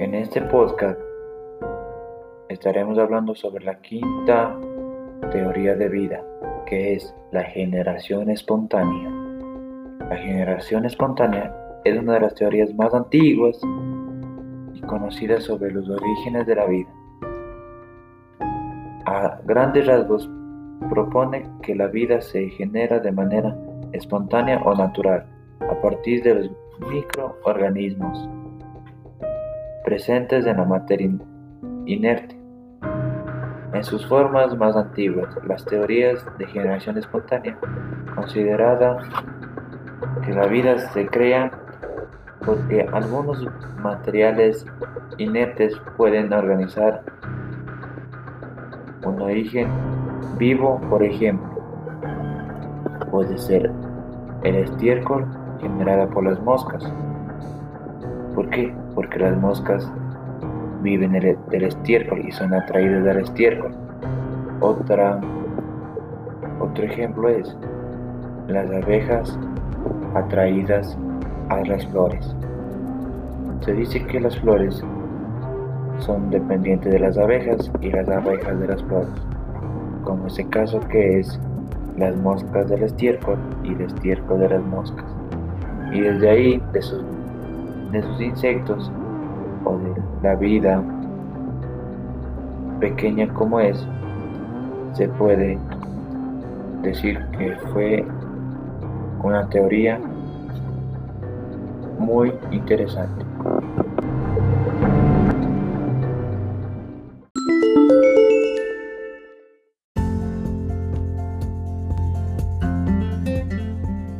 En este podcast estaremos hablando sobre la quinta teoría de vida, que es la generación espontánea. La generación espontánea es una de las teorías más antiguas y conocidas sobre los orígenes de la vida. A grandes rasgos propone que la vida se genera de manera espontánea o natural a partir de los microorganismos presentes en la materia inerte. En sus formas más antiguas, las teorías de generación espontánea considerada que la vida se crea porque algunos materiales inertes pueden organizar un origen vivo, por ejemplo. Puede ser el estiércol generada por las moscas. ¿Por qué? Porque las moscas viven del estiércol y son atraídas al estiércol. Otra, otro ejemplo es las abejas atraídas a las flores. Se dice que las flores son dependientes de las abejas y las abejas de las flores, como ese caso que es las moscas del estiércol y el estiércol de las moscas. Y desde ahí, de sus, de sus insectos o de la vida pequeña como es, se puede decir que fue una teoría muy interesante.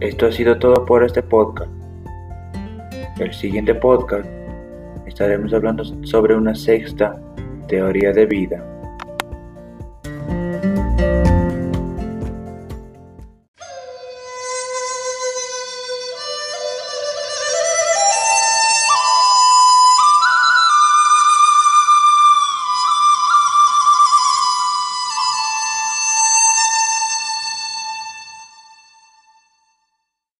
Esto ha sido todo por este podcast. El siguiente podcast estaremos hablando sobre una sexta teoría de vida.